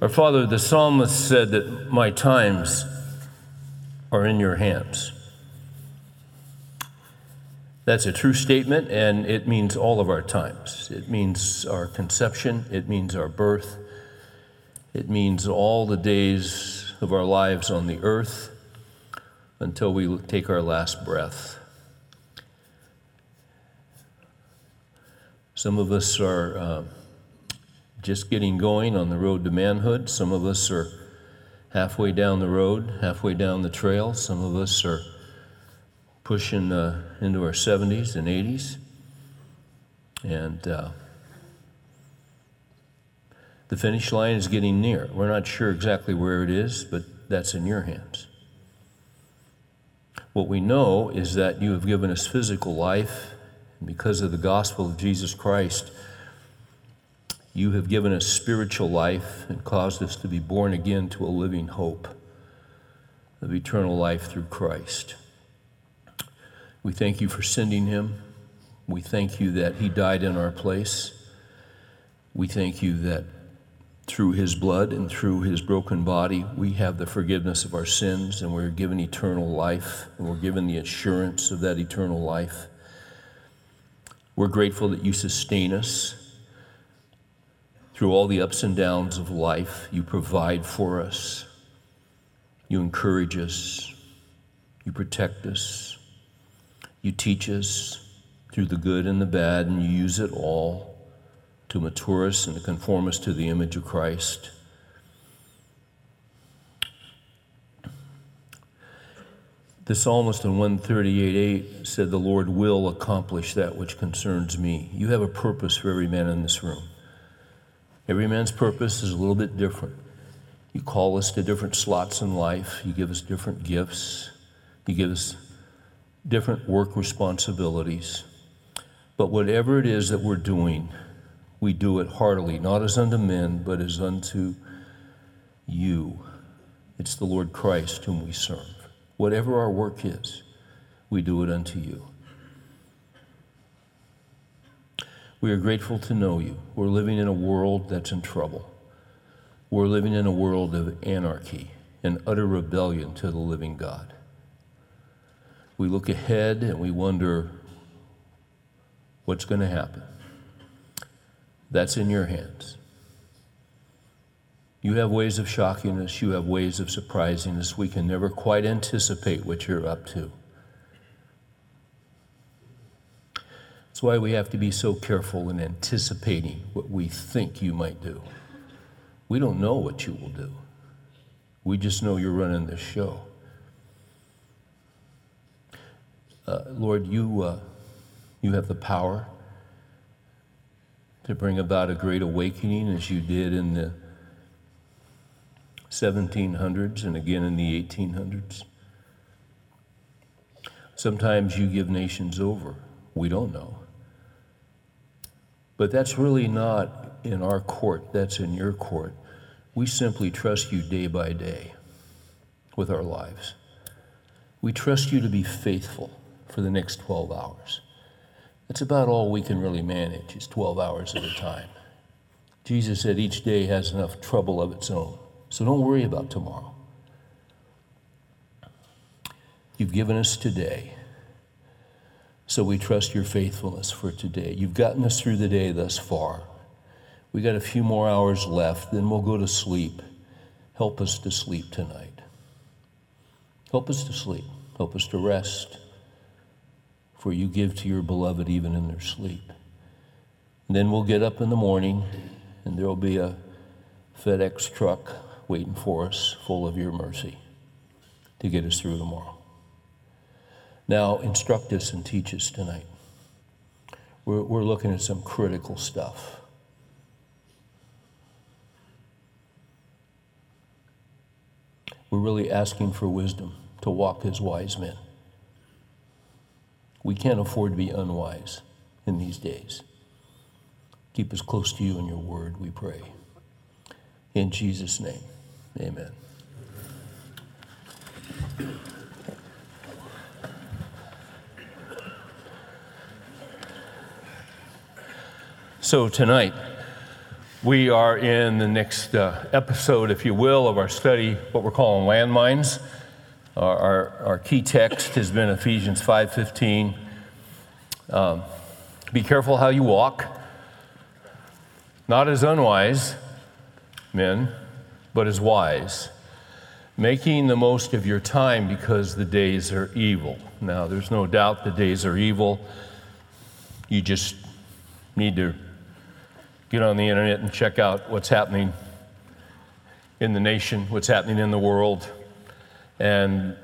Our Father, the psalmist said that my times are in your hands. That's a true statement, and it means all of our times. It means our conception, it means our birth, it means all the days of our lives on the earth until we take our last breath. Some of us are. Uh, just getting going on the road to manhood. Some of us are halfway down the road, halfway down the trail. Some of us are pushing uh, into our 70s and 80s. And uh, the finish line is getting near. We're not sure exactly where it is, but that's in your hands. What we know is that you have given us physical life, and because of the gospel of Jesus Christ, you have given us spiritual life and caused us to be born again to a living hope of eternal life through Christ. We thank you for sending him. We thank you that he died in our place. We thank you that through his blood and through his broken body, we have the forgiveness of our sins and we're given eternal life and we're given the assurance of that eternal life. We're grateful that you sustain us through all the ups and downs of life, you provide for us. You encourage us. You protect us. You teach us through the good and the bad, and you use it all to mature us and to conform us to the image of Christ. The psalmist in 138:8 said, The Lord will accomplish that which concerns me. You have a purpose for every man in this room. Every man's purpose is a little bit different. You call us to different slots in life, you give us different gifts, you give us different work responsibilities. But whatever it is that we're doing, we do it heartily, not as unto men, but as unto you. It's the Lord Christ whom we serve. Whatever our work is, we do it unto you. We are grateful to know you. We're living in a world that's in trouble. We're living in a world of anarchy and utter rebellion to the living God. We look ahead and we wonder what's going to happen. That's in your hands. You have ways of shocking us, you have ways of surprising us. We can never quite anticipate what you're up to. That's why we have to be so careful in anticipating what we think you might do. We don't know what you will do. We just know you're running this show. Uh, Lord, you, uh, you have the power to bring about a great awakening as you did in the 1700s and again in the 1800s. Sometimes you give nations over. We don't know. But that's really not in our court, that's in your court. We simply trust you day by day with our lives. We trust you to be faithful for the next 12 hours. That's about all we can really manage, is 12 hours at a time. Jesus said each day has enough trouble of its own, so don't worry about tomorrow. You've given us today. So we trust your faithfulness for today. You've gotten us through the day thus far. We got a few more hours left, then we'll go to sleep. Help us to sleep tonight. Help us to sleep. Help us to rest. For you give to your beloved even in their sleep. And then we'll get up in the morning, and there will be a FedEx truck waiting for us, full of your mercy, to get us through tomorrow. Now, instruct us and teach us tonight. We're, we're looking at some critical stuff. We're really asking for wisdom to walk as wise men. We can't afford to be unwise in these days. Keep us close to you and your word, we pray. In Jesus' name, amen. So tonight, We are in the next uh, episode, if you will, of our study, what we're calling landmines. Our, our, our key text has been Ephesians 5.15. Um, be careful how you walk, not as unwise men, but as wise, making the most of your time because the days are evil. Now, there's no doubt the days are evil. You just need to get on the internet and check out what's happening in the nation, what's happening in the world, and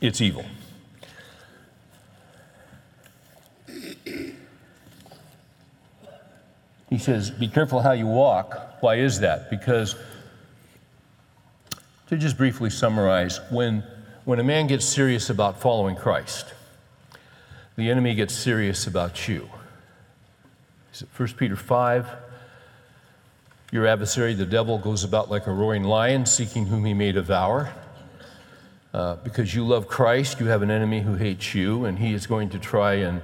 it's evil. He says, Be careful how you walk. Why is that? Because, to just briefly summarize, when, when a man gets serious about following Christ, the enemy gets serious about you. 1 Peter 5. Your adversary, the devil, goes about like a roaring lion, seeking whom he may devour. Uh, because you love Christ, you have an enemy who hates you, and he is going to try and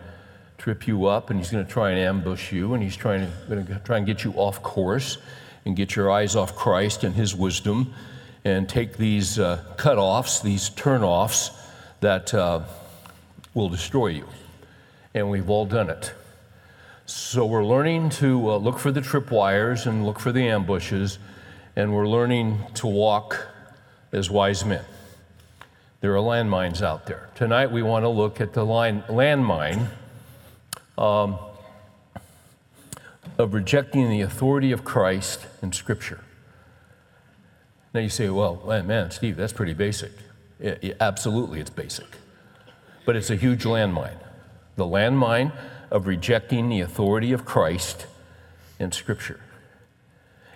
trip you up, and he's going to try and ambush you, and he's trying to, going to try and get you off course and get your eyes off Christ and his wisdom and take these uh, cut-offs, these turn-offs that uh, will destroy you. And we've all done it. So we're learning to uh, look for the tripwires and look for the ambushes, and we're learning to walk as wise men. There are landmines out there. Tonight we want to look at the landmine um, of rejecting the authority of Christ in Scripture. Now you say, well, man, Steve, that's pretty basic. Absolutely, it's basic. But it's a huge landmine. The landmine of rejecting the authority of Christ in Scripture.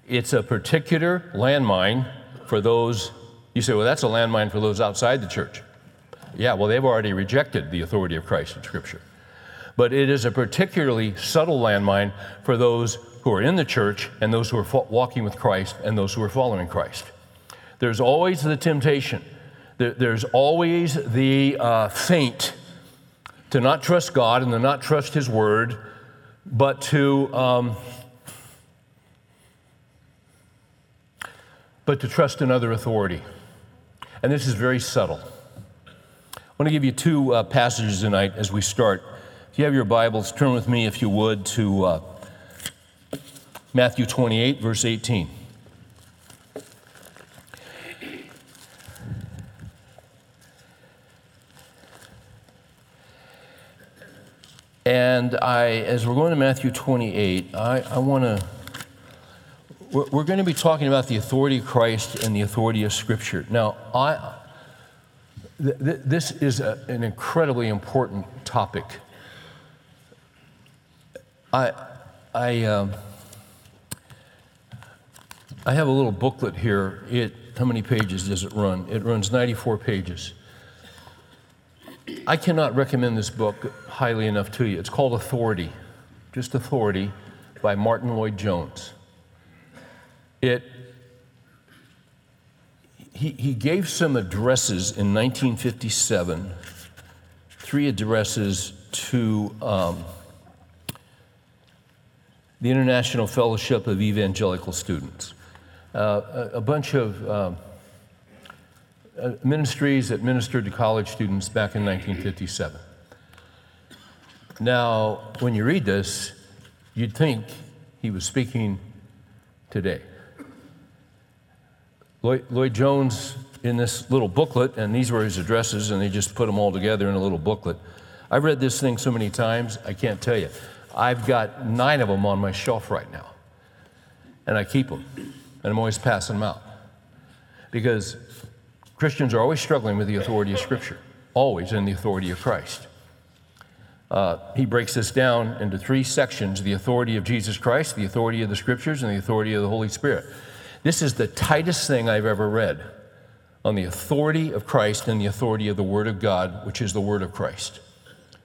It's a particular landmine for those, you say, well, that's a landmine for those outside the church. Yeah, well, they've already rejected the authority of Christ in Scripture. But it is a particularly subtle landmine for those who are in the church and those who are walking with Christ and those who are following Christ. There's always the temptation, there's always the uh, to not trust God and to not trust His Word, but to um, but to trust another authority. And this is very subtle. I want to give you two uh, passages tonight as we start. If you have your Bibles, turn with me, if you would, to uh, Matthew 28, verse 18. And I, as we're going to Matthew 28, I, I want to, we're, we're, going to be talking about the authority of Christ and the authority of Scripture. Now, I, th- th- this is a, an incredibly important topic. I, I, um, I have a little booklet here. It, how many pages does it run? It runs 94 pages. I cannot recommend this book highly enough to you. It's called Authority, just Authority by Martyn Lloyd-Jones. It, he, he gave some addresses in 1957, three addresses to um, the International Fellowship of Evangelical Students. Uh, a, a, bunch of um, uh, ministries that ministered to college students back in 1957. Now, when you read this, you'd think he was speaking today. Lloyd, Lloyd, Jones, in this little booklet, and these were his addresses, and they just put them all together in a little booklet. I've read this thing so many times, I can't tell you. I've got nine of them on my shelf right now, and I keep them, and I'm always passing them out. Because Christians are always struggling with the authority of Scripture, always in the authority of Christ. Uh, he breaks this down into three sections the authority of Jesus Christ, the authority of the Scriptures, and the authority of the Holy Spirit. This is the tightest thing I've ever read on the authority of Christ and the authority of the Word of God, which is the Word of Christ.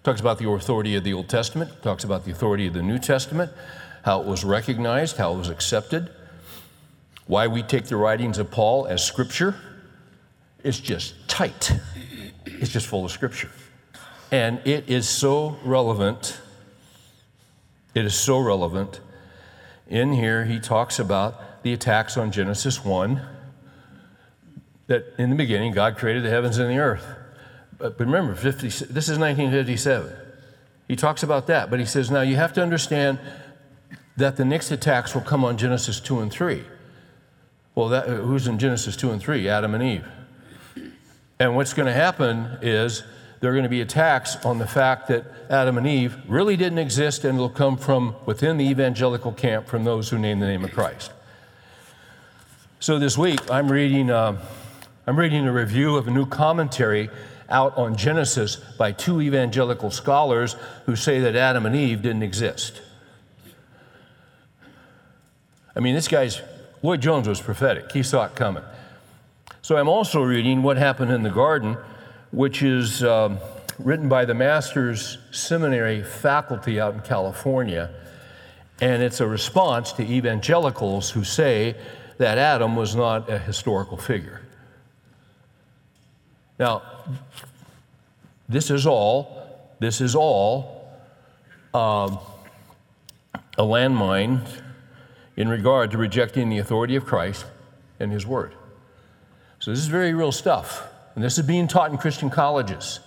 Talks about the authority of the Old Testament, talks about the authority of the New Testament, how it was recognized, how it was accepted, why we take the writings of Paul as Scripture is just tight. It's just full of scripture. And it is so relevant. It is so relevant. in here he talks about the attacks on Genesis 1 that in the beginning God created the heavens and the earth. But remember, 50, this is 1957. He talks about that, but he says, now you have to understand that the next attacks will come on Genesis 2 and 3. Well, that, who's in Genesis 2 and 3? Adam and Eve. And what's going to happen is there are going to be attacks on the fact that Adam and Eve really didn't exist and it'll come from within the evangelical camp from those who name the name of Christ. So this week, I'm reading, uh, I'm reading a review of a new commentary out on Genesis by two evangelical scholars who say that Adam and Eve didn't exist. I mean, this guy's, Lloyd Jones was prophetic. He saw it coming. So I'm also reading What Happened in the Garden, which is um, written by the Master's Seminary faculty out in California. And it's a response to evangelicals who say that Adam was not a historical figure. Now, this is all, this is all um, a landmine in regard to rejecting the authority of Christ and His Word. So, this is very real stuff. And this is being taught in Christian colleges.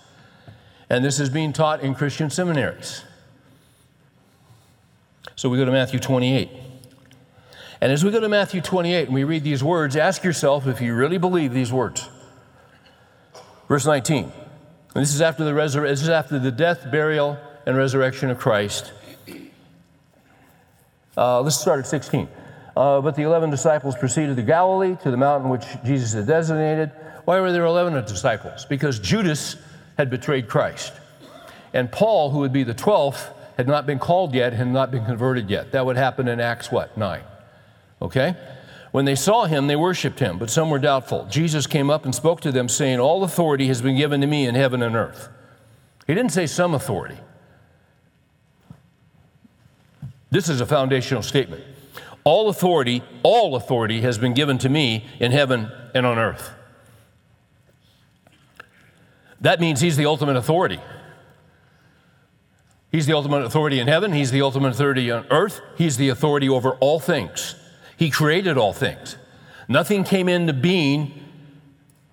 And this is being taught in Christian seminaries. So, we go to Matthew 28. And as we go to Matthew 28 and we read these words, ask yourself if you really believe these words. Verse 19. And this is after the, resur- this is after the death, burial, and resurrection of Christ. Uh, let's start at 16. Uh, but the 11 disciples proceeded to Galilee, to the mountain which Jesus had designated. Why were there 11 disciples? Because Judas had betrayed Christ. And Paul, who would be the 12th, had not been called yet, had not been converted yet. That would happen in Acts what? 9. Okay? When they saw him, they worshiped him, but some were doubtful. Jesus came up and spoke to them, saying, All authority has been given to me in heaven and earth. He didn't say some authority. This is a foundational statement. All authority, all authority has been given to me in heaven and on earth. That means he's the ultimate authority. He's the ultimate authority in heaven, he's the ultimate authority on earth, he's the authority over all things. He created all things. Nothing came into being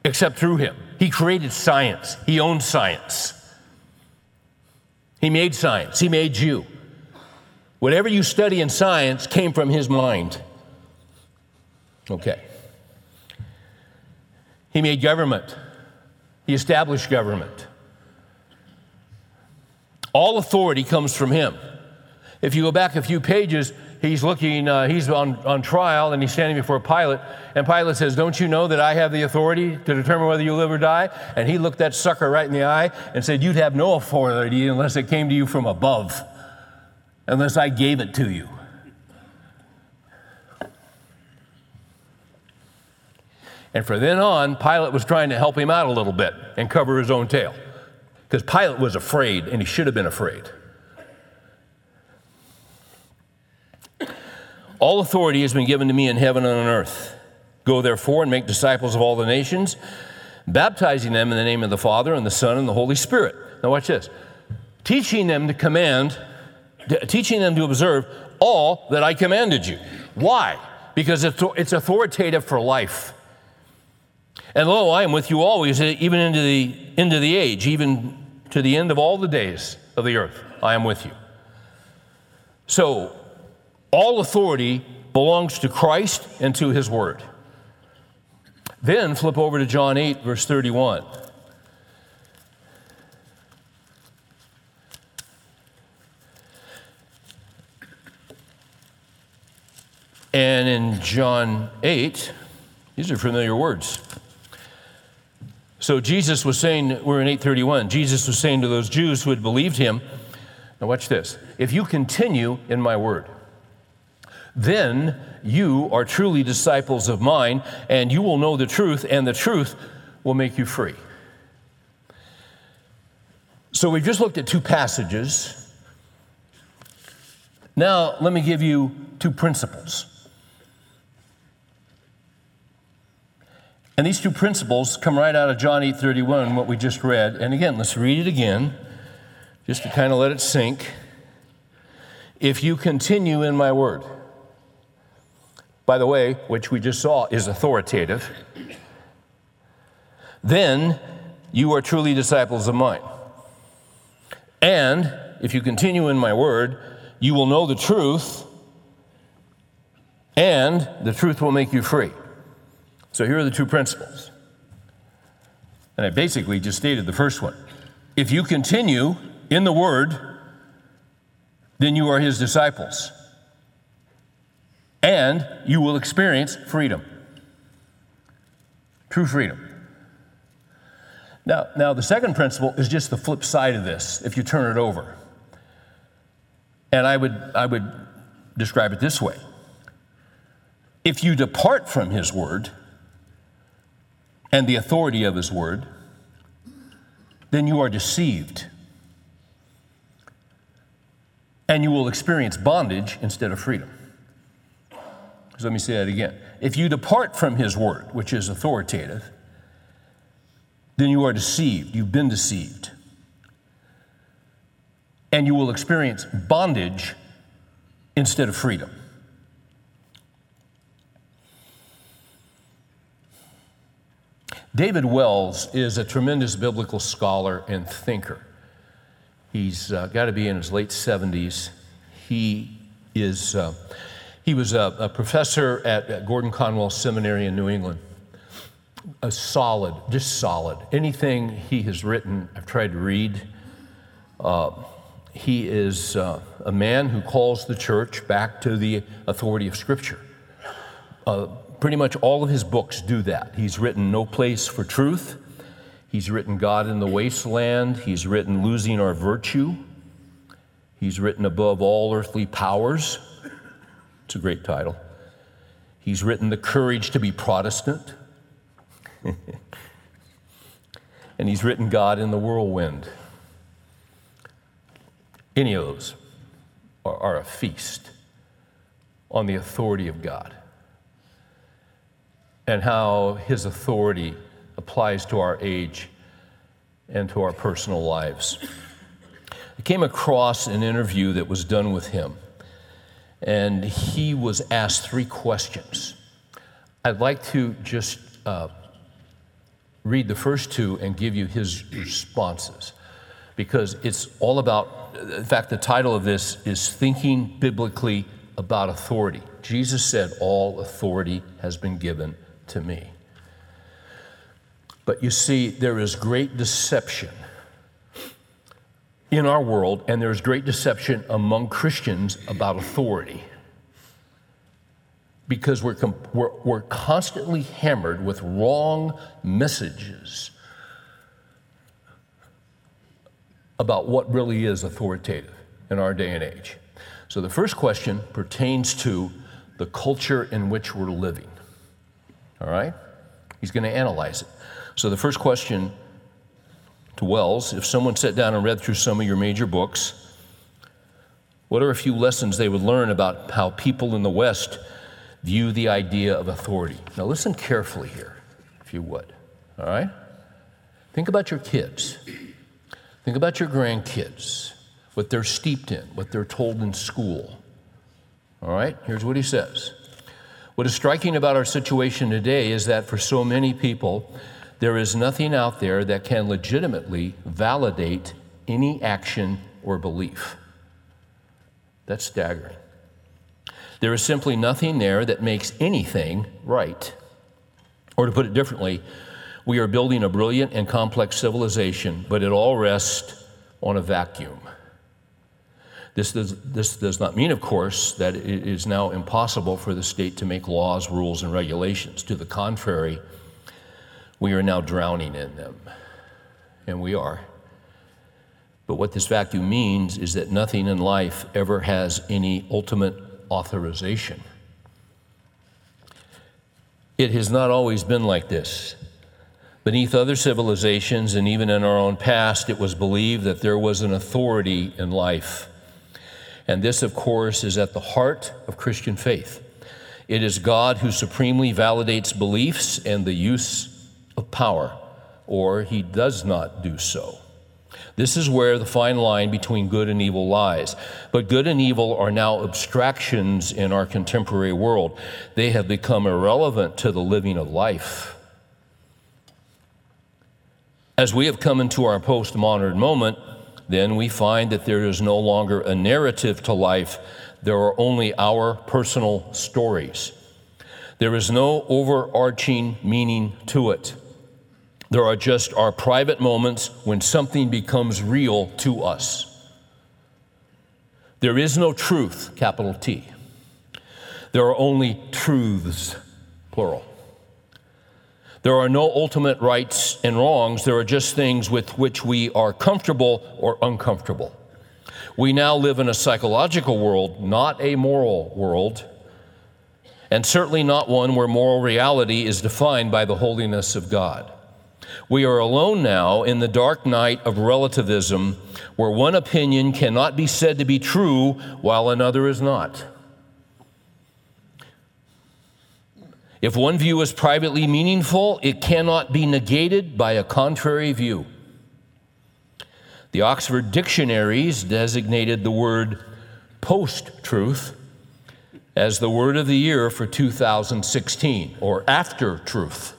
except through him. He created science, he owned science. He made science, he made you. Whatever you study in science came from his mind. Okay. He made government, he established government. All authority comes from him. If you go back a few pages, he's looking, uh, he's on, on trial and he's standing before Pilate. And Pilate says, Don't you know that I have the authority to determine whether you live or die? And he looked that sucker right in the eye and said, You'd have no authority unless it came to you from above unless I gave it to you. And from then on, Pilate was trying to help him out a little bit and cover his own tail. Because Pilate was afraid, and he should have been afraid. All authority has been given to me in heaven and on earth. Go therefore and make disciples of all the nations, baptizing them in the name of the Father and the Son and the Holy Spirit. Now, watch this teaching them to command teaching them to observe all that I commanded you. Why? Because it's authoritative for life. And lo, I am with you always, eh, even into the end of the age, even to the end of all the days of the earth. I am with you. So, all authority belongs to Christ and to his word. Then flip over to John 8, verse 31. And in John 8, these are familiar words. So Jesus was saying, we're in 831, Jesus was saying to those Jews who had believed him, now watch this, if you continue in my word, then you are truly disciples of mine, and you will know the truth, and the truth will make you free. So we've just looked at two passages. Now, let me give you two principles. And these two principles come right out of John 8:31, what we just read. And again, let's read it again, just to kind of let it sink. If you continue in my word, by the way, which we just saw is authoritative, then you are truly disciples of mine. And if you continue in my word, you will know the truth, and the truth will make you free. So here are the two principles. And I basically just stated the first one. If you continue in the word, then you are his disciples. And you will experience freedom. True freedom. Now, now, the second principle is just the flip side of this if you turn it over. And I would, I would describe it this way If you depart from his word and the authority of his word, then you are deceived. And you will experience bondage instead of freedom. So let me say that again. If you depart from his word, which is authoritative, then you are deceived. You've been deceived. And you will experience bondage instead of freedom. David Wells is a tremendous biblical scholar and thinker. He's uh, got to be in his late 70s. He is. Uh, he was a, a professor at, at Gordon Conwell Seminary in New England a solid, just solid. Anything he has written, I've tried to read. Uh, he is uh, a man who calls the church back to the authority of Scripture. Uh, pretty much all of his books do that. He's written No Place for Truth. He's written God in the Wasteland. He's written Losing Our Virtue. He's written Above All Earthly Powers. It's a great title. He's written The Courage to be Protestant. and he's written God in the whirlwind. Any of those are, are a feast on the authority of God and how his authority applies to our age and to our personal lives. I came across an interview that was done with him, and he was asked three questions. I'd like to just uh, read the first two and give you his responses because it's all about, in fact, the title of this is Thinking Biblically About Authority. Jesus said, All authority has been given to me. But you see, there is great deception in our world, and there's great deception among Christians about authority because we're, we're, we're constantly hammered with wrong messages about what really is authoritative in our day and age. So the first question pertains to the culture in which we're living. All right? He's going to analyze it. So the first question to Wells if someone sat down and read through some of your major books, what are a few lessons they would learn about how people in the West view the idea of authority. Now, listen carefully here, if you would. All right? Think about your kids. Think about your grandkids, what they're steeped in, what they're told in school. All right? Here's what he says. What is striking about our situation today is that for so many people, there is nothing out there that can legitimately validate any action or belief. That's staggering. There is simply nothing there that makes anything right. Or to put it differently, we are building a brilliant and complex civilization, but it all rests on a vacuum. This does, this does not mean, of course, that it is now impossible for the state to make laws, rules, and regulations. To the contrary, we are now drowning in them. And we are. But what this vacuum means is that nothing in life ever has any ultimate authorization. It has not always been like this. Beneath other civilizations and even in our own past, it was believed that there was an authority in life. And this, of course, is at the heart of Christian faith. It is God who supremely validates beliefs and the use of power, or he does not do so. This is where the fine line between good and evil lies. But good and evil are now abstractions in our contemporary world. They have become irrelevant to the living of life. As we have come into our postmodern moment, then we find that there is no longer a narrative to life, there are only our personal stories. There is no overarching meaning to it. There are just our private moments when something becomes real to us. There is no truth, capital T. There are only truths, plural. There are no ultimate rights and wrongs. There are just things with which we are comfortable or uncomfortable. We now live in a psychological world, not a moral world, and certainly not one where moral reality is defined by the holiness of God. We are alone now in the dark night of relativism, where one opinion cannot be said to be true while another is not. If one view is privately meaningful, it cannot be negated by a contrary view. The Oxford Dictionaries designated the word post truth as the word of the year for 2016, or after truth.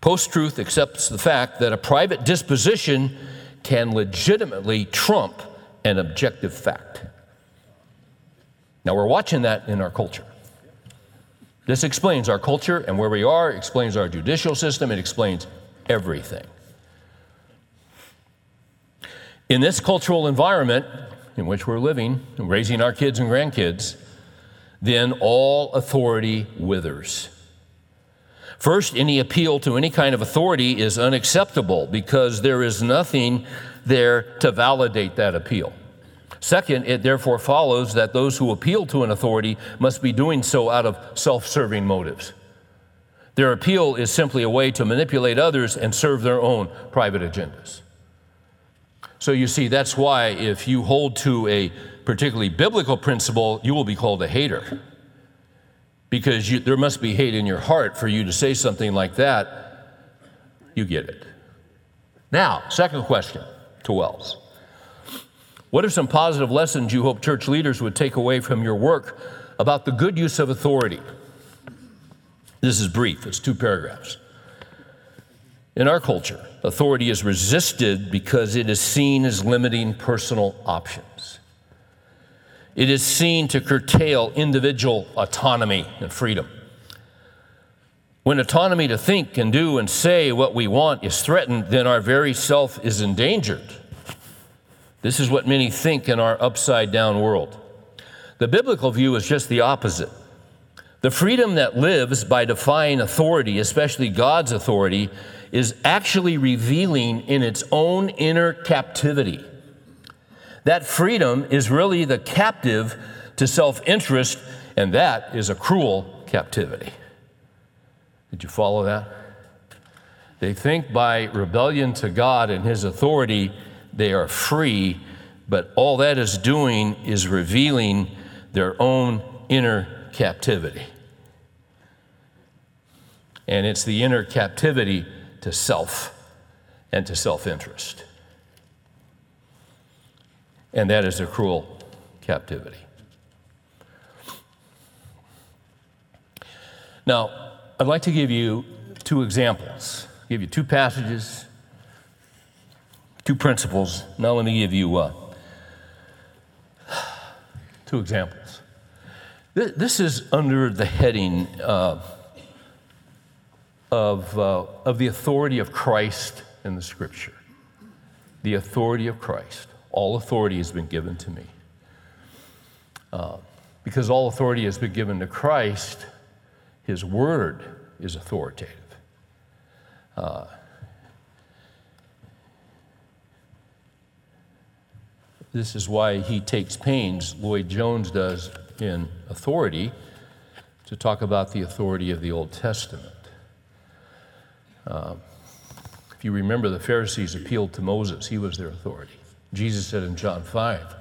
Post truth accepts the fact that a private disposition can legitimately trump an objective fact. Now, we're watching that in our culture. This explains our culture and where we are, explains our judicial system, it explains everything. In this cultural environment in which we're living, raising our kids and grandkids, then all authority withers. First, any appeal to any kind of authority is unacceptable because there is nothing there to validate that appeal. Second, it therefore follows that those who appeal to an authority must be doing so out of self serving motives. Their appeal is simply a way to manipulate others and serve their own private agendas. So you see, that's why if you hold to a particularly biblical principle, you will be called a hater because you, there must be hate in your heart for you to say something like that. You get it. Now, second question to Wells. What are some positive lessons you hope church leaders would take away from your work about the good use of authority? This is brief, it's two paragraphs. In our culture, authority is resisted because it is seen as limiting personal options. It is seen to curtail individual autonomy and freedom. When autonomy to think and do and say what we want is threatened, then our very self is endangered. This is what many think in our upside down world. The biblical view is just the opposite. The freedom that lives by defying authority, especially God's authority, is actually revealing in its own inner captivity. That freedom is really the captive to self interest, and that is a cruel captivity. Did you follow that? They think by rebellion to God and His authority, they are free, but all that is doing is revealing their own inner captivity. And it's the inner captivity to self and to self interest and that is a cruel captivity. Now, I'd like to give you two examples, give you two passages, two principles. Now, let me give you uh, two examples. This is under the heading uh, of, uh, of the authority of Christ in the Scripture. The authority of Christ. All authority has been given to me. Uh, because all authority has been given to Christ, his word is authoritative. Uh, this is why he takes pains, Lloyd Jones does in authority, to talk about the authority of the Old Testament. Uh, if you remember, the Pharisees appealed to Moses, he was their authority. Jesus said in John 5,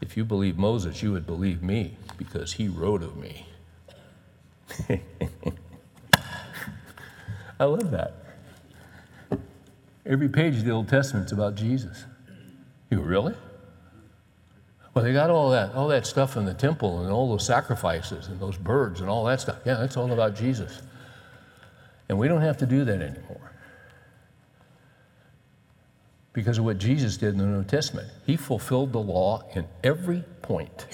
if you believe Moses, you would believe me because he wrote of me. I love that. Every page of the Old Testament is about Jesus. You really? Well, they got all that, all that stuff in the temple and all those sacrifices and those birds and all that stuff. Yeah, that's all about Jesus. And we don't have to do that anymore. Because of what Jesus did in the New Testament. He fulfilled the law in every point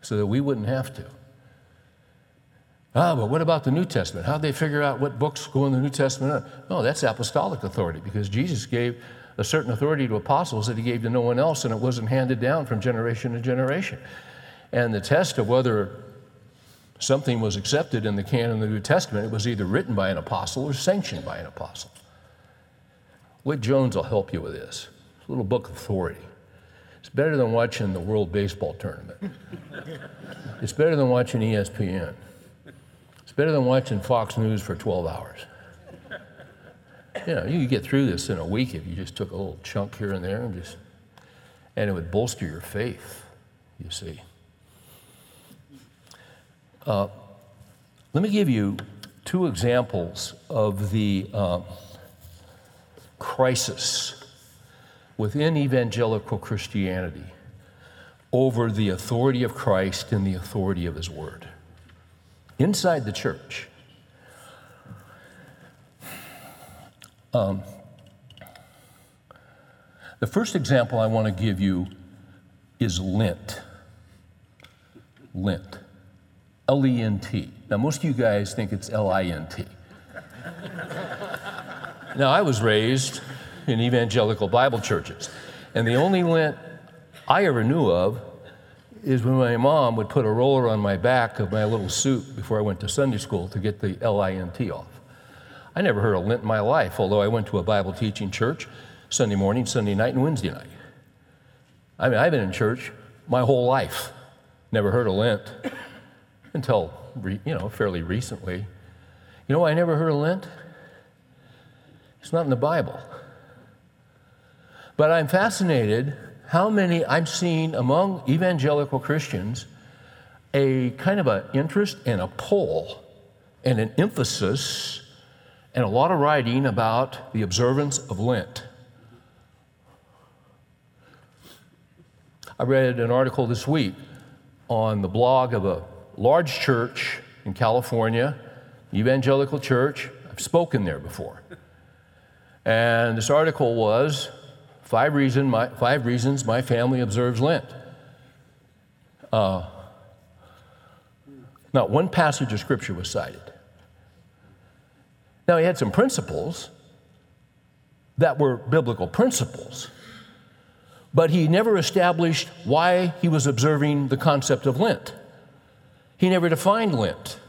so that we wouldn't have to. Ah, but what about the New Testament? How'd they figure out what books go in the New Testament? No, that's apostolic authority because Jesus gave a certain authority to apostles that he gave to no one else, and it wasn't handed down from generation to generation. And the test of whether something was accepted in the canon of the New Testament, it was either written by an apostle or sanctioned by an apostle. Whit Jones will help you with this. It's a little book of authority. It's better than watching the World Baseball Tournament. it's better than watching ESPN. It's better than watching Fox News for 12 hours. You know, you could get through this in a week if you just took a little chunk here and there and just, and it would bolster your faith, you see. Uh, let me give you two examples of the uh, crisis within evangelical Christianity over the authority of Christ and the authority of His Word inside the church. Um, the first example I want to give you is lint. Lint. L E N T. Now, most of you guys think it's L I N T. now, I was raised in evangelical Bible churches, and the only lint I ever knew of is when my mom would put a roller on my back of my little suit before I went to Sunday school to get the L I N T off. I never heard of Lent in my life, although I went to a Bible teaching church Sunday morning, Sunday night, and Wednesday night. I mean, I've been in church my whole life, never heard of Lent until, you know, fairly recently. You know I never heard of Lent? It's not in the Bible. But I'm fascinated how many I've seen among evangelical Christians a kind of an interest and a pull and an emphasis and a lot of writing about the observance of Lent. I read an article this week on the blog of a large church in California, evangelical church. I've spoken there before. And this article was Five, reason my, five reasons my family observes Lent. Uh, not one passage of Scripture was cited. Now, he had some principles that were biblical principles, but he never established why he was observing the concept of Lent. He never defined Lent.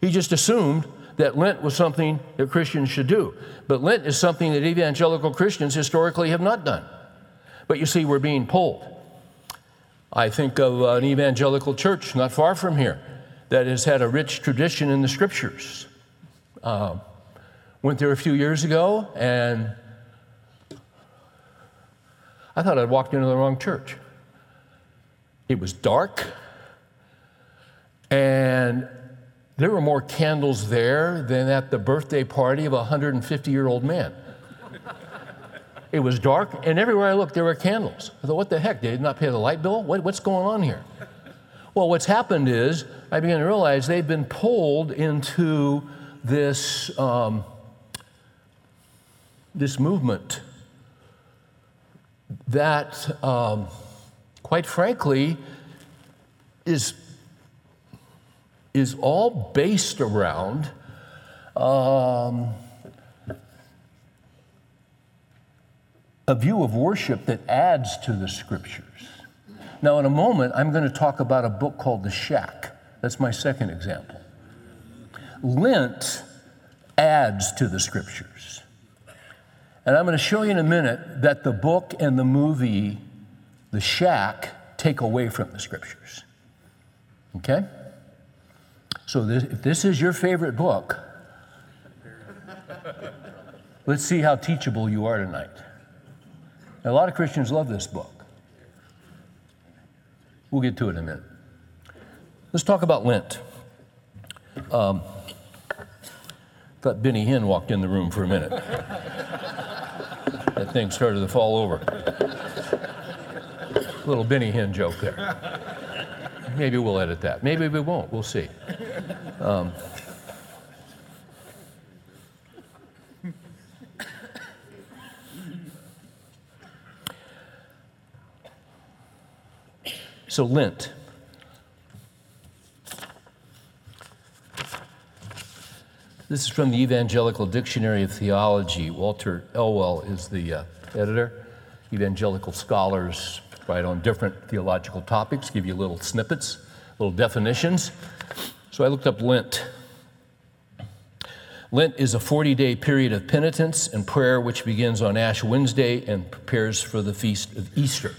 He just assumed that Lent was something that Christians should do. But Lent is something that evangelical Christians historically have not done. But you see, we're being pulled. I think of an evangelical church not far from here that has had a rich tradition in the scriptures. Uh, went there a few years ago and I thought I'd walked into the wrong church. It was dark and there were more candles there than at the birthday party of a 150 year old man. It was dark, and everywhere I looked, there were candles. I thought, what the heck? They did not pay the light bill? What, what's going on here? Well, what's happened is I began to realize they've been pulled into this, um, this movement that, um, quite frankly, is is all based around um, a view of worship that adds to the scriptures. Now, in a moment, I'm going to talk about a book called The Shack. That's my second example. Lent adds to the scriptures. And I'm going to show you in a minute that the book and the movie, The Shack, take away from the scriptures. Okay? So, this, if this is your favorite book, let's see how teachable you are tonight. a lot of Christians love this book. We'll get to it in a minute. Let's talk about Lent. Um, Thought Benny Hinn walked in the room for a minute. that thing started to fall over. Little Benny Hinn joke there. Maybe we'll edit that. Maybe we won't. We'll see. Um, so, Lent. This is from the Evangelical Dictionary of Theology. Walter Elwell is the uh, editor. Evangelical scholars write on different theological topics, give you little snippets, little definitions. So I looked up Lent. Lent is a 40 day period of penitence and prayer which begins on Ash Wednesday and prepares for the feast of Easter.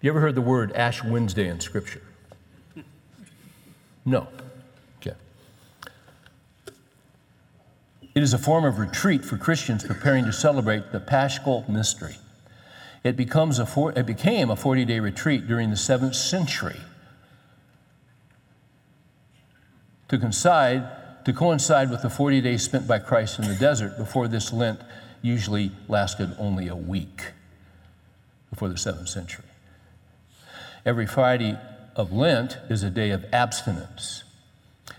You ever heard the word Ash Wednesday in Scripture? No. It is a form of retreat for Christians preparing to celebrate the Paschal mystery. It, becomes a for, it became a 40 day retreat during the 7th century to coincide, to coincide with the 40 days spent by Christ in the desert before this Lent usually lasted only a week before the 7th century. Every Friday of Lent is a day of abstinence.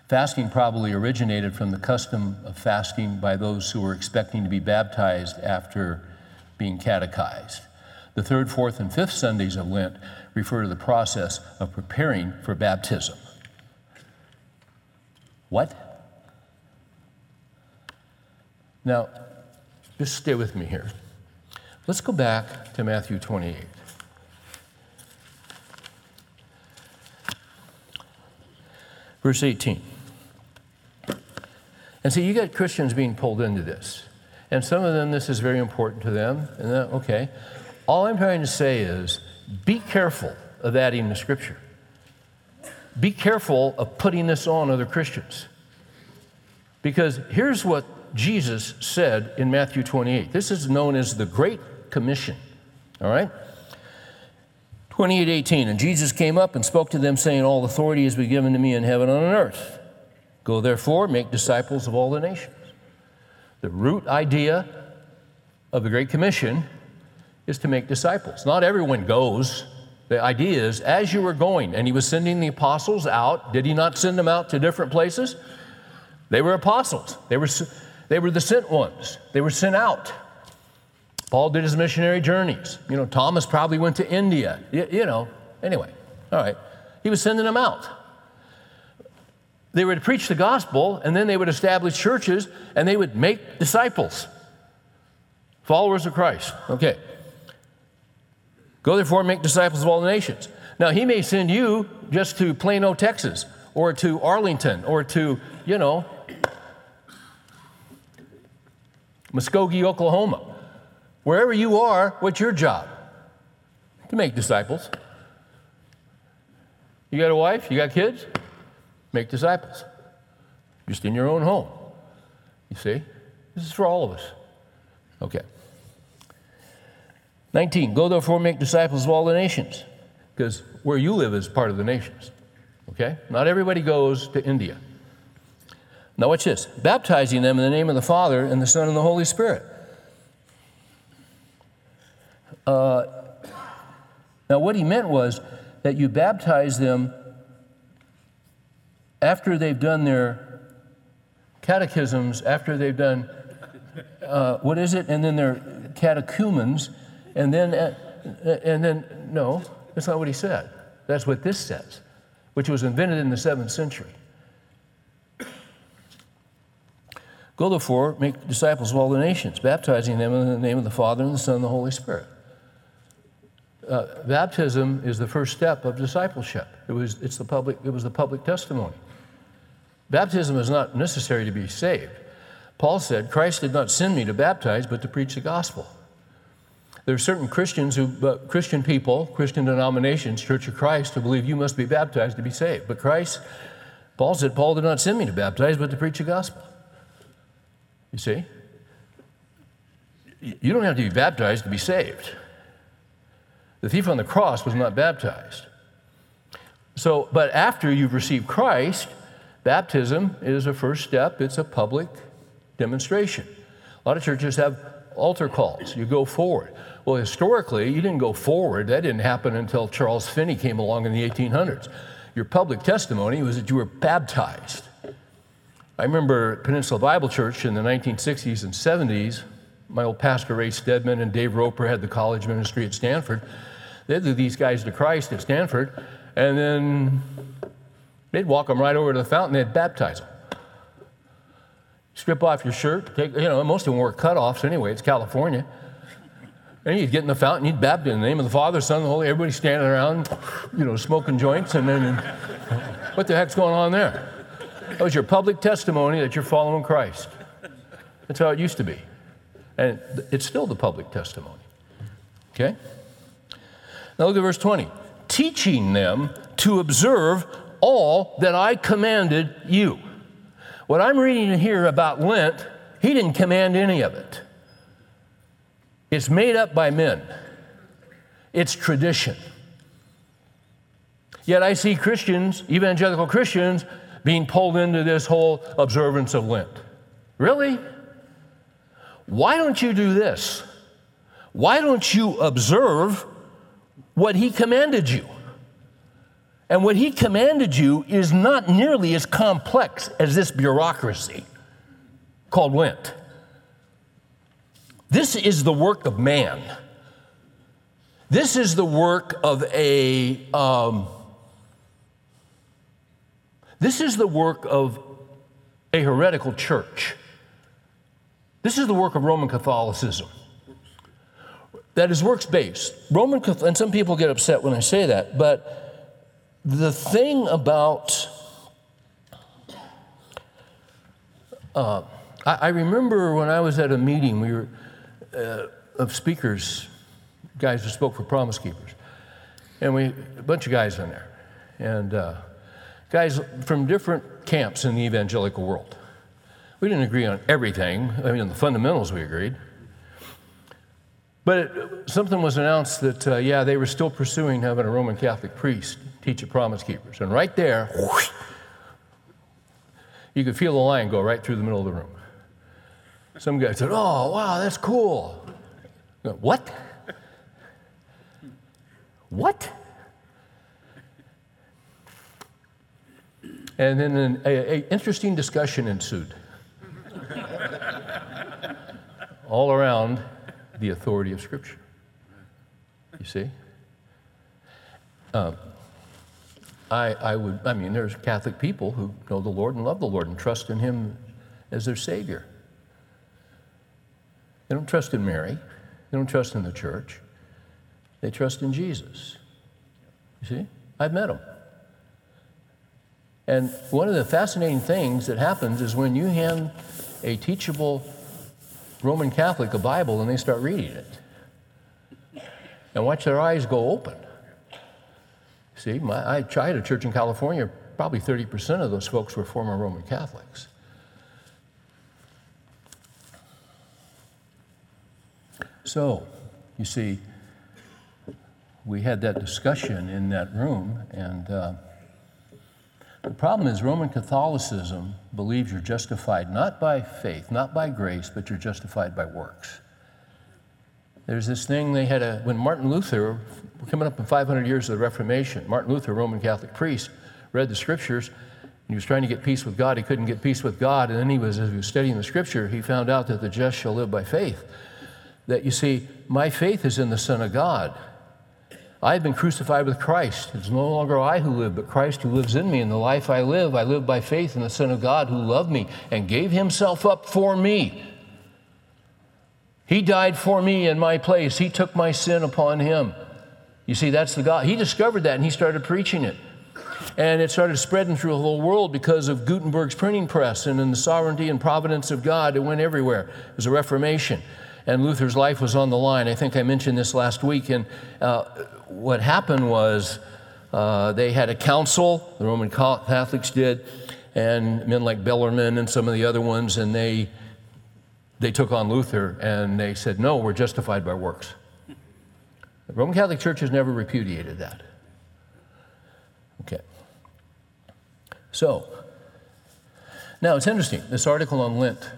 Fasting probably originated from the custom of fasting by those who were expecting to be baptized after being catechized. The third, fourth, and fifth Sundays of Lent refer to the process of preparing for baptism. What? Now, just stay with me here. Let's go back to Matthew 28. Verse 18. And so you get Christians being pulled into this. And some of them, this is very important to them. And that, okay. All I'm trying to say is be careful of adding the scripture. Be careful of putting this on other Christians. Because here's what Jesus said in Matthew 28. This is known as the Great Commission. All right? 28 18. And Jesus came up and spoke to them, saying, All authority has been given to me in heaven and on earth. Go therefore, make disciples of all the nations. The root idea of the Great Commission is to make disciples. Not everyone goes. The idea is, as you were going, and he was sending the apostles out, did he not send them out to different places? They were apostles, they were, they were the sent ones, they were sent out. Paul did his missionary journeys. You know, Thomas probably went to India. You, you know, anyway, all right. He was sending them out. They would preach the gospel, and then they would establish churches, and they would make disciples, followers of Christ. Okay. Go therefore and make disciples of all the nations. Now, he may send you just to Plano, Texas, or to Arlington, or to, you know, Muskogee, Oklahoma. Wherever you are, what's your job? To make disciples. You got a wife? You got kids? Make disciples, just in your own home. You see? This is for all of us. Okay. 19, go therefore make disciples of all the nations, because where you live is part of the nations. Okay? Not everybody goes to India. Now, watch this baptizing them in the name of the Father, and the Son, and the Holy Spirit. Uh, now, what he meant was that you baptize them after they've done their catechisms, after they've done, uh, what is it? And then their catechumens, and then, uh, and then, no, that's not what he said. That's what this says, which was invented in the seventh century. Go therefore, make disciples of all the nations, baptizing them in the name of the Father and the Son and the Holy Spirit. Uh, baptism is the first step of discipleship. It was, it's the public, it was the public testimony. Baptism is not necessary to be saved. Paul said, Christ did not send me to baptize, but to preach the gospel. There are certain Christians who, uh, Christian people, Christian denominations, Church of Christ, who believe you must be baptized to be saved. But Christ, Paul said, Paul did not send me to baptize, but to preach the gospel. You see? You don't have to be baptized to be saved. The thief on the cross was not baptized. So, but after you've received Christ, Baptism is a first step, it's a public demonstration. A lot of churches have altar calls. You go forward. Well, historically, you didn't go forward. That didn't happen until Charles Finney came along in the 1800s. Your public testimony was that you were baptized. I remember Peninsula Bible Church in the 1960s and 70s. My old pastor, Ray Stedman, and Dave Roper had the college ministry at Stanford. They'd lead these guys to Christ at Stanford, and then they'd walk them right over to the fountain, they'd baptize them. Strip off your shirt, take, you know, most of them wore cutoffs anyway, it's California. And you'd get in the fountain, you'd baptize in the name of the Father, Son, and the Holy, everybody standing around, you know, smoking joints, and then what the heck's going on there? That was your public testimony that you're following Christ. That's how it used to be. And it's still the public testimony. Okay? Now look at verse 20. Teaching them to observe all that I commanded you. What I'm reading here about Lent, he didn't command any of it. It's made up by men, it's tradition. Yet I see Christians, evangelical Christians, being pulled into this whole observance of Lent. Really? Why don't you do this? Why don't you observe what he commanded you? And what he commanded you is not nearly as complex as this bureaucracy called Lent. This is the work of man. This is the work of a, um, this is the work of a heretical church. This is the work of Roman Catholicism that is works based. Roman, and some people get upset when I say that, but the thing about, uh, I, I, remember when I was at a meeting, we were uh, of speakers, guys who spoke for Promise Keepers, and we a bunch of guys in there, and uh, guys from different camps in the evangelical world. We didn't agree on everything. I mean, on the fundamentals, we agreed. But it, something was announced that, uh, yeah, they were still pursuing having a Roman Catholic priest teach at Promise Keepers. And right there, whoosh, you could feel the line go right through the middle of the room. Some guy said, Oh, wow, that's cool. What? What? And then an a, a interesting discussion ensued all around the authority of Scripture. You see? Um, I, I would, I mean, there's Catholic people who know the Lord and love the Lord and trust in Him as their Savior. They don't trust in Mary, they don't trust in the church, they trust in Jesus. You see? I've met them. And one of the fascinating things that happens is when you hand a teachable Roman Catholic a Bible and they start reading it. And watch their eyes go open. See, my, I tried a church in California, probably 30% of those folks were former Roman Catholics. So, you see, we had that discussion in that room, and uh, the problem is, Roman Catholicism believes you're justified not by faith, not by grace, but you're justified by works. There's this thing they had a, when Martin Luther, we're coming up in 500 years of the Reformation, Martin Luther, Roman Catholic priest, read the scriptures. And He was trying to get peace with God. He couldn't get peace with God. And then he was, as he was studying the scripture, he found out that the just shall live by faith. That you see, my faith is in the Son of God. I have been crucified with Christ. It's no longer I who live, but Christ who lives in me. In the life I live, I live by faith in the Son of God who loved me and gave himself up for me. He died for me in my place. He took my sin upon him. You see, that's the God. He discovered that and he started preaching it. And it started spreading through the whole world because of Gutenberg's printing press and in the sovereignty and providence of God. It went everywhere. It was a Reformation and Luther's life was on the line. I think I mentioned this last week. And uh, what happened was uh, they had a council, the Roman Catholics did, and men like Bellarmine and some of the other ones, and they, they took on Luther and they said, no, we're justified by works. The Roman Catholic Church has never repudiated that. Okay. So, Now, it's interesting, this article on Lent.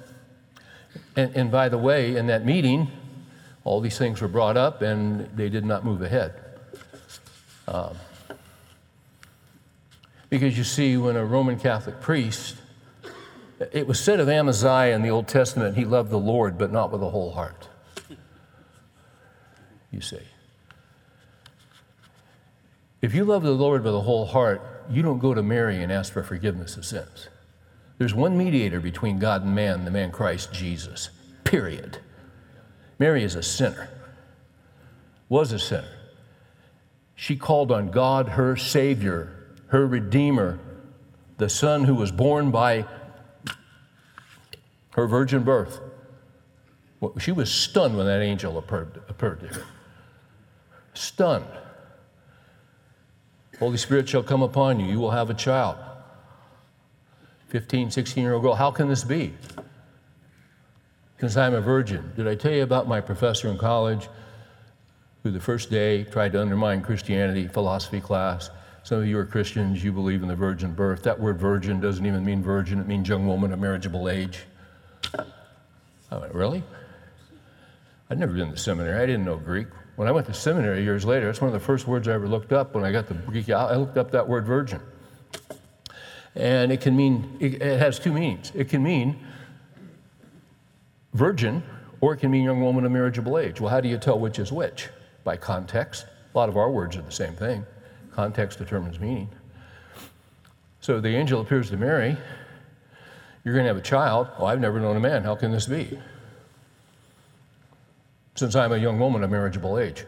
And, and by the way, in that meeting, all these things were brought up and they did not move ahead. Um, because you see, when a Roman Catholic priest, it was said of Amaziah in the Old Testament, he loved the Lord, but not with a whole heart. You see. If you love the Lord with a whole heart, you don't go to Mary and ask for forgiveness of sins. There's one mediator between God and man, the man Christ Jesus. Period. Mary is a sinner, was a sinner. She called on God, her Savior, her Redeemer, the Son who was born by her virgin birth. She was stunned when that angel appeared, appeared to her. Stunned. Holy Spirit shall come upon you. You will have a child. 15, 16 year old girl. How can this be? Because I'm a virgin. Did I tell you about my professor in college who the first day tried to undermine Christianity philosophy class? Some of you are Christians, you believe in the virgin birth. That word virgin doesn't even mean virgin, it means young woman of marriageable age. I went, Really? I'd never been to seminary, I didn't know Greek. When I went to seminary years later, that's one of the first words I ever looked up when I got the Greek. I looked up that word virgin. And it can mean, it has two meanings. It can mean virgin, or it can mean young woman of marriageable age. Well, how do you tell which is which? By context. A lot of our words are the same thing. Context determines meaning. So the angel appears to Mary. You're going to have a child. Oh, I've never known a man. How can this be? Since I'm a young woman of marriageable age.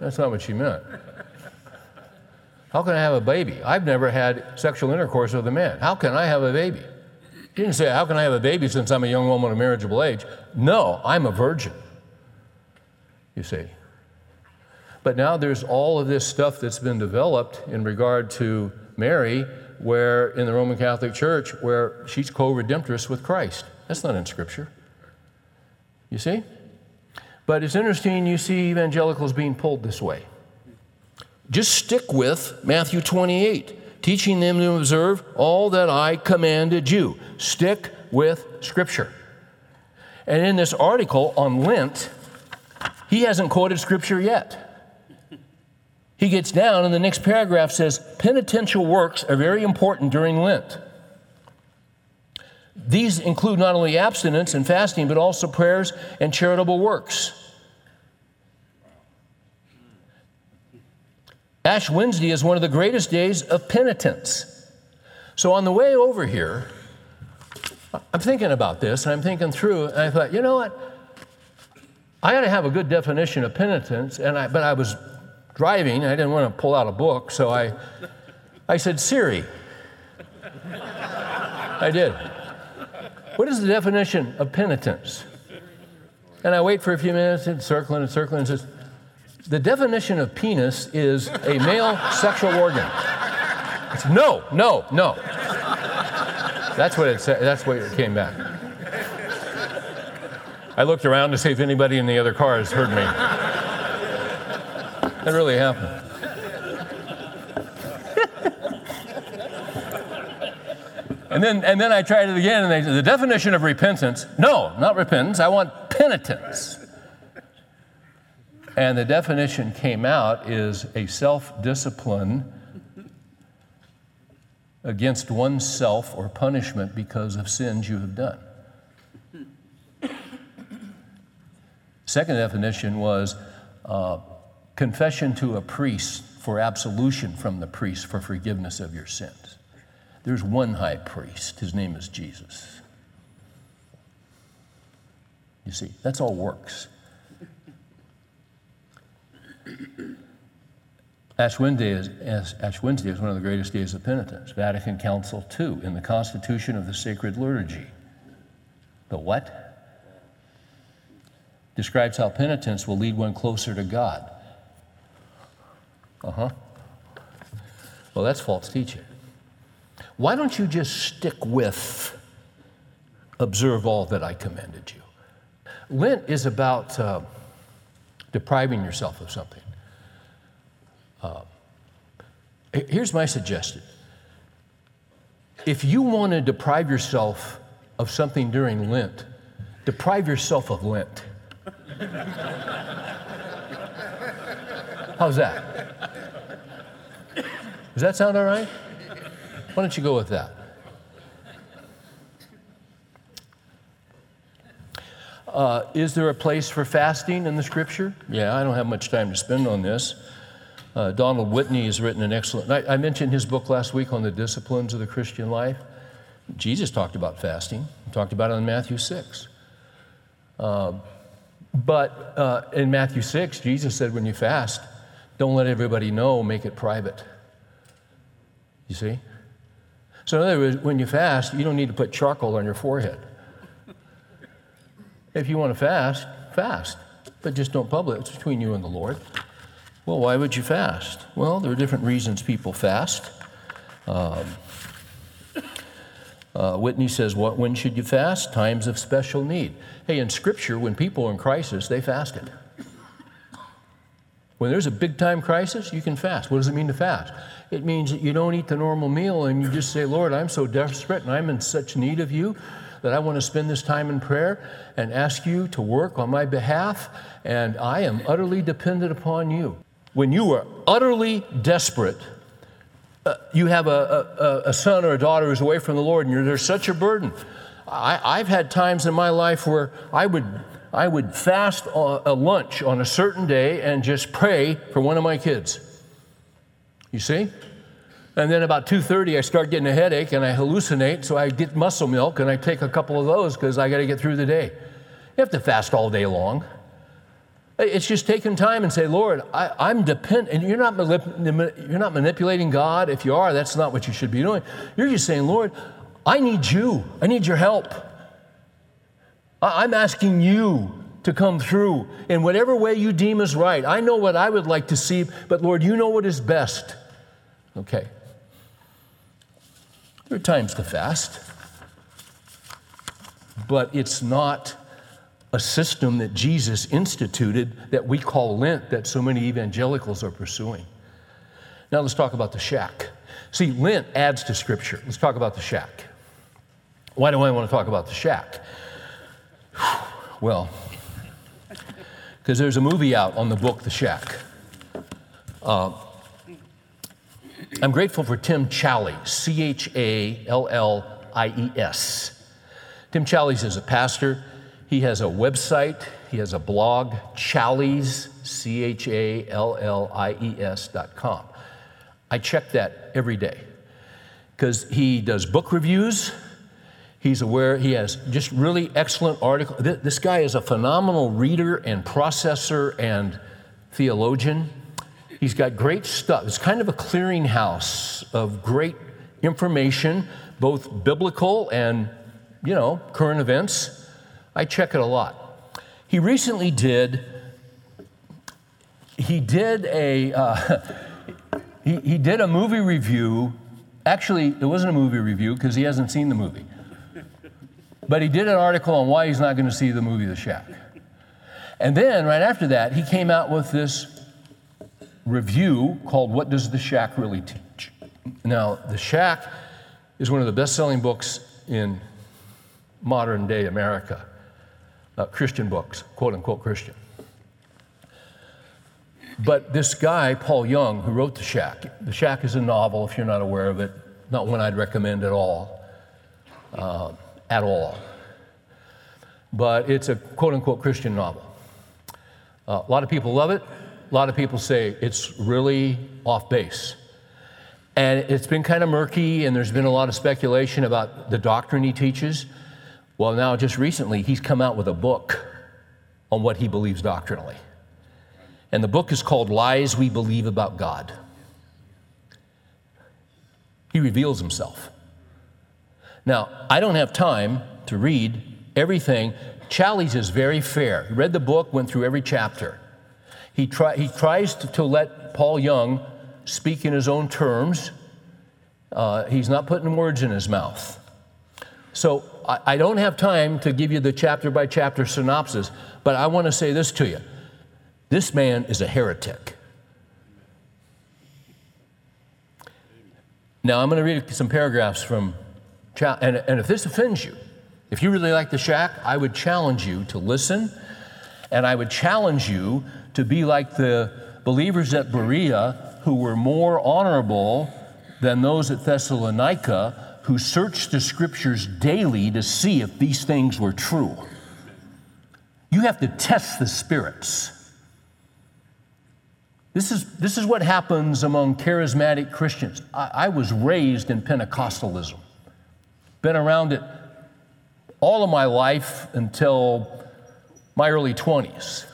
That's not what she meant. How can I have a baby? I've never had sexual intercourse with a man. How can I have a baby? He didn't say, How can I have a baby since I'm a young woman of marriageable age? No, I'm a virgin. You see. But now there's all of this stuff that's been developed in regard to Mary, where in the Roman Catholic Church, where she's co redemptress with Christ. That's not in Scripture. You see? But it's interesting you see evangelicals being pulled this way. Just stick with Matthew 28, teaching them to observe all that I commanded you. Stick with Scripture. And in this article on Lent, he hasn't quoted Scripture yet. He gets down, and the next paragraph says penitential works are very important during Lent. These include not only abstinence and fasting, but also prayers and charitable works. Ash Wednesday is one of the greatest days of penitence. So on the way over here, I'm thinking about this and I'm thinking through, and I thought, you know what? I ought to have a good definition of penitence, and I, but I was driving, I didn't want to pull out a book, so I, I said, Siri. I did. What is the definition of penitence? And I wait for a few minutes and circling and circling and says, the definition of penis is a male sexual organ. It's no, no, no. That's what it said. That's what it came back. I looked around to see if anybody in the other cars heard me. That really happened. and then, and then I tried it again, and they said, the definition of repentance, no, not repentance, I want penitence. And the definition came out is a self discipline against oneself or punishment because of sins you have done. Second definition was uh, confession to a priest for absolution from the priest for forgiveness of your sins. There's one high priest, his name is Jesus. You see, that's all works. Ash Wednesday, is, Ash Wednesday is one of the greatest days of penitence. Vatican Council II, in the Constitution of the Sacred Liturgy. The what? Describes how penitence will lead one closer to God. Uh huh. Well, that's false teaching. Why don't you just stick with observe all that I commanded you? Lent is about. Uh, depriving yourself of something. Uh, here's my suggestion If you want to deprive yourself of something during Lent, deprive yourself of Lent. How's that? Does that sound all right? Why don't you go with that? Uh, is there a place for fasting in the scripture? Yeah, I don't have much time to spend on this. Uh, Donald Whitney has written an excellent, I, I, mentioned his book last week on the disciplines of the Christian life. Jesus talked about fasting, he talked about it in Matthew 6. Uh, but uh, in Matthew 6, Jesus said, when you fast, don't let everybody know, make it private. You see? So, in other words, when you fast, you don't need to put charcoal on your forehead. If you want to fast, fast, but just don't public. It's between you and the Lord. Well, why would you fast? Well, there are different reasons people fast. Um, uh, Whitney says, what, when should you fast? Times of special need. Hey, in Scripture, when people are in crisis, they fasted. When there's a big time crisis, you can fast. What does it mean to fast? It means that you don't eat the normal meal and you just say, Lord, I'm so desperate and I'm in such need of you that I want to spend this time in prayer and ask you to work on my behalf, and I am utterly dependent upon you. When you are utterly desperate, uh, you have a, a, a, son or a daughter who's away from the Lord, and there's such a burden. I, have had times in my life where I would, I would fast a lunch on a certain day and just pray for one of my kids. You see? And then about 2:30, I start getting a headache and I hallucinate, so I get muscle milk and I take a couple of those because I got to get through the day. You have to fast all day long. It's just taking time and say, Lord, I, am dependent. And you're not, manip- you're not manipulating God. If you are, that's not what you should be doing. You're just saying, Lord, I need you. I need your help. I'm asking you to come through in whatever way you deem is right. I know what I would like to see, but Lord, you know what is best. Okay. There are times to fast, but it's not a system that Jesus instituted that we call Lent that so many evangelicals are pursuing. Now let's talk about the shack. See, Lent adds to Scripture. Let's talk about the shack. Why do I want to talk about the shack? Well, because there's a movie out on the book The Shack. Uh, I'm grateful for Tim Challies, C H A L L I E S. Tim Challies is a pastor. He has a website, he has a blog, Challies, C H A L L I E S dot com. I check that every day because he does book reviews. He's aware, he has just really excellent articles. This guy is a phenomenal reader and processor and theologian. He's got great stuff. It's kind of a clearinghouse of great information, both biblical and, you know, current events. I check it a lot. He recently did, he did a, uh, he, he did a movie review. Actually, it wasn't a movie review because he hasn't seen the movie. But he did an article on why he's not going to see the movie The Shack. And then, right after that, he came out with this review called What Does the Shack Really Teach? Now, The Shack is one of the best selling books in modern day America, uh, Christian books, quote unquote Christian. But this guy, Paul Young, who wrote The Shack, The Shack is a novel, if you're not aware of it, not one I'd recommend at all. Uh, at all. But it's a quote unquote Christian novel. Uh, a lot of people love it, a lot of people say it's really off base. And it's been kind of murky, and there's been a lot of speculation about the doctrine he teaches. Well, now, just recently, he's come out with a book on what he believes doctrinally. And the book is called Lies We Believe About God. He reveals himself. Now, I don't have time to read everything. Challies is very fair. He read the book, went through every chapter. He, try, he tries to, to, let Paul Young speak in his own terms. Uh, he's not putting words in his mouth. So I, I don't have time to give you the chapter by chapter synopsis, but I want to say this to you. This man is a heretic. Now, I'm going to read some paragraphs from and, and if this offends you, if you really like the shack, I would challenge you to listen, and I would challenge you to be like the believers at Berea who were more honorable than those at Thessalonica who searched the scriptures daily to see if these things were true. You have to test the spirits. This is, this is what happens among charismatic Christians. I, I was raised in Pentecostalism, been around it all of my life until my early 20s.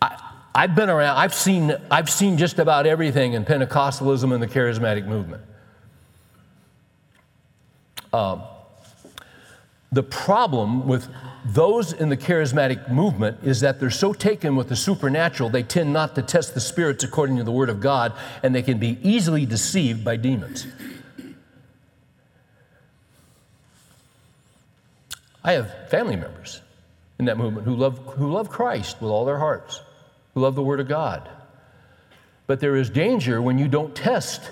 I, I've been around, I've seen, I've seen just about everything in Pentecostalism and the charismatic movement. Um, the problem with those in the charismatic movement is that they're so taken with the supernatural, they tend not to test the spirits according to the Word of God, and they can be easily deceived by demons. I have family members in that movement who love, who love Christ with all their hearts, who love the Word of God. But there is danger when you don't test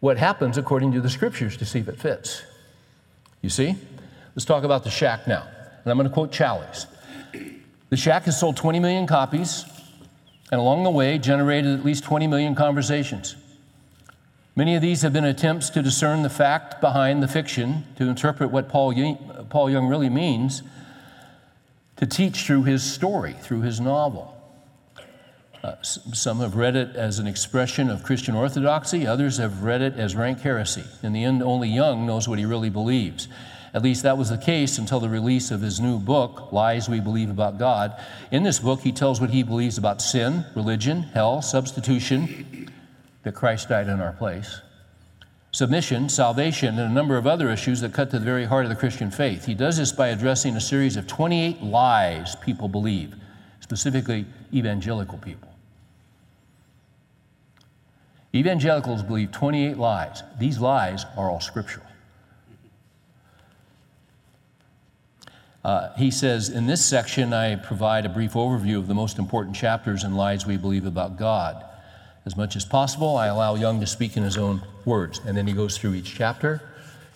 what happens according to the Scriptures to see if it fits. You see? Let's talk about the shack now. And I'm going to quote Challies. The shack has sold 20 million copies and along the way generated at least 20 million conversations. Many of these have been attempts to discern the fact behind the fiction, to interpret what Paul Young, Paul Young really means, to teach through his story, through his novel. Uh, some have read it as an expression of Christian orthodoxy, others have read it as rank heresy. In the end, only Young knows what he really believes. At least that was the case until the release of his new book, Lies We Believe About God. In this book, he tells what he believes about sin, religion, hell, substitution, that Christ died in our place, submission, salvation, and a number of other issues that cut to the very heart of the Christian faith. He does this by addressing a series of 28 lies people believe, specifically evangelical people. Evangelicals believe 28 lies. These lies are all scriptural. Uh, he says, In this section, I provide a brief overview of the most important chapters and lies we believe about God. As much as possible, I allow Young to speak in his own words. And then he goes through each chapter.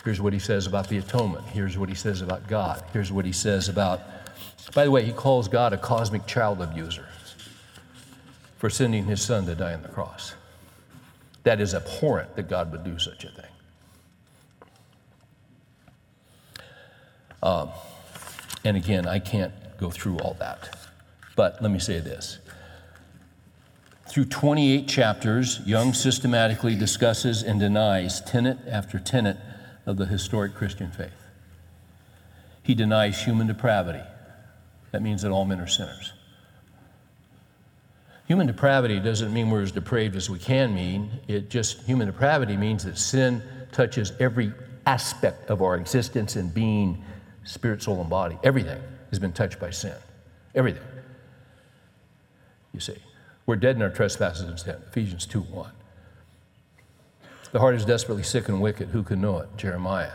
Here's what he says about the atonement. Here's what he says about God. Here's what he says about, by the way, he calls God a cosmic child abuser for sending his son to die on the cross. That is abhorrent that God would do such a thing. Um, and again, I can't go through all that. But let me say this through 28 chapters, Young systematically discusses and denies tenet after tenet of the historic Christian faith. He denies human depravity. That means that all men are sinners. Human depravity doesn't mean we're as depraved as we can mean. It just, human depravity means that sin touches every aspect of our existence and being, spirit, soul, and body. Everything has been touched by sin. Everything. You see. We're dead in our trespasses and sin. Ephesians 2 1. The heart is desperately sick and wicked. Who can know it? Jeremiah.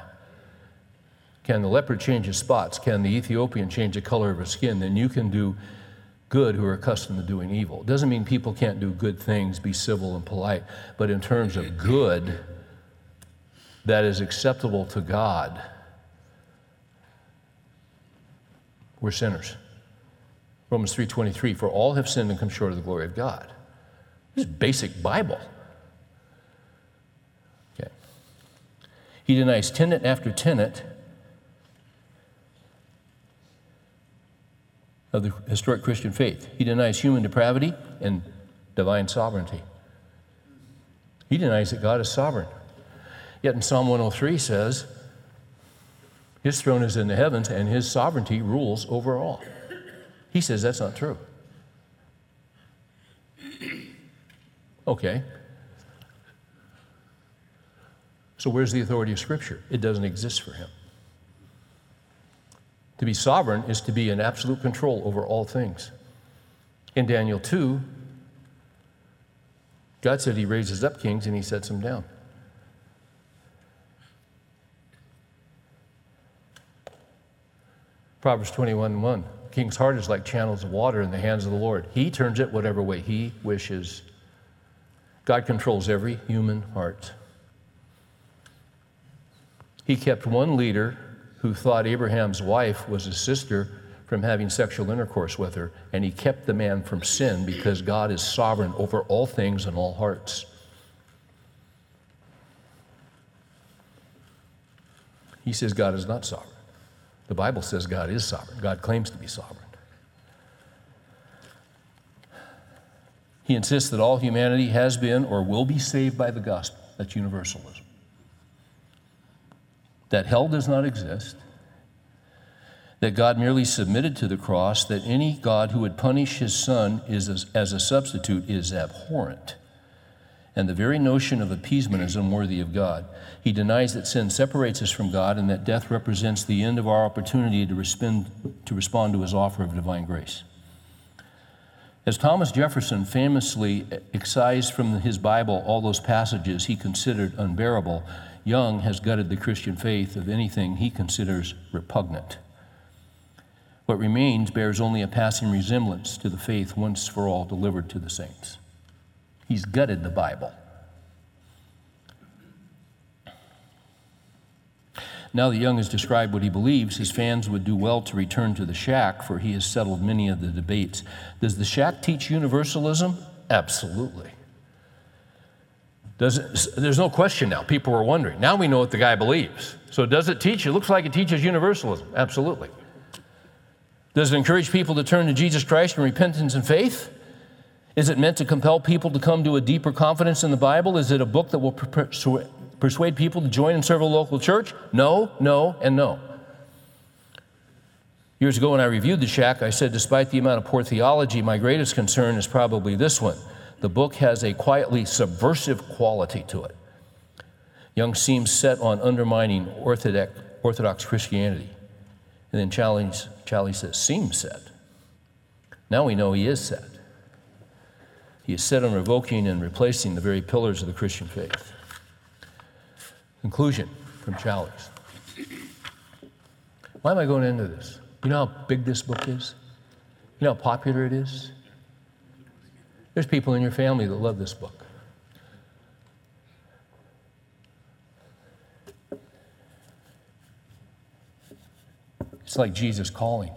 Can the leopard change his spots? Can the Ethiopian change the color of his skin? Then you can do good who are accustomed to doing evil. It doesn't mean people can't do good things, be civil and polite, but in terms of good that is acceptable to God, we're sinners. Romans 3:23 for all have sinned and come short of the glory of God. This is basic Bible. Okay. He denies tenet after tenet of the historic Christian faith. He denies human depravity and divine sovereignty. He denies that God is sovereign. Yet in Psalm 103 says, His throne is in the heavens and His sovereignty rules over all. He says that's not true. Okay. So, where's the authority of Scripture? It doesn't exist for him. To be sovereign is to be in absolute control over all things. In Daniel 2, God said he raises up kings and he sets them down. Proverbs 21 1 king's heart is like channels of water in the hands of the Lord. He turns it whatever way he wishes. God controls every human heart. He kept one leader who thought Abraham's wife was his sister from having sexual intercourse with her, and he kept the man from sin because God is sovereign over all things and all hearts. He says God is not sovereign. The Bible says God is sovereign. God claims to be sovereign. He insists that all humanity has been or will be saved by the gospel. That's universalism. That hell does not exist. That God merely submitted to the cross, that any God who would punish his son is as, as a substitute is abhorrent. And the very notion of appeasement is unworthy of God. He denies that sin separates us from God and that death represents the end of our opportunity to respond, to respond to his offer of divine grace. As Thomas Jefferson famously excised from his Bible all those passages he considered unbearable, Young has gutted the Christian faith of anything he considers repugnant. What remains bears only a passing resemblance to the faith once for all delivered to the saints. He's gutted the Bible. Now that Young has described what he believes, his fans would do well to return to the shack, for he has settled many of the debates. Does the shack teach universalism? Absolutely. Does it, there's no question now. People are wondering. Now we know what the guy believes. So does it teach? It looks like it teaches universalism. Absolutely. Does it encourage people to turn to Jesus Christ in repentance and faith? Is it meant to compel people to come to a deeper confidence in the Bible? Is it a book that will persuade people to join and serve a local church? No, no, and no. Years ago, when I reviewed the shack, I said, despite the amount of poor theology, my greatest concern is probably this one. The book has a quietly subversive quality to it. Young seems set on undermining Orthodox, Orthodox Christianity. And then Challies, Challies says, seems set. Now we know he is set. He is set on revoking and replacing the very pillars of the Christian faith. Conclusion from Challies. Why am I going into this? You know how big this book is? You know how popular it is? There's people in your family that love this book. It's like Jesus calling.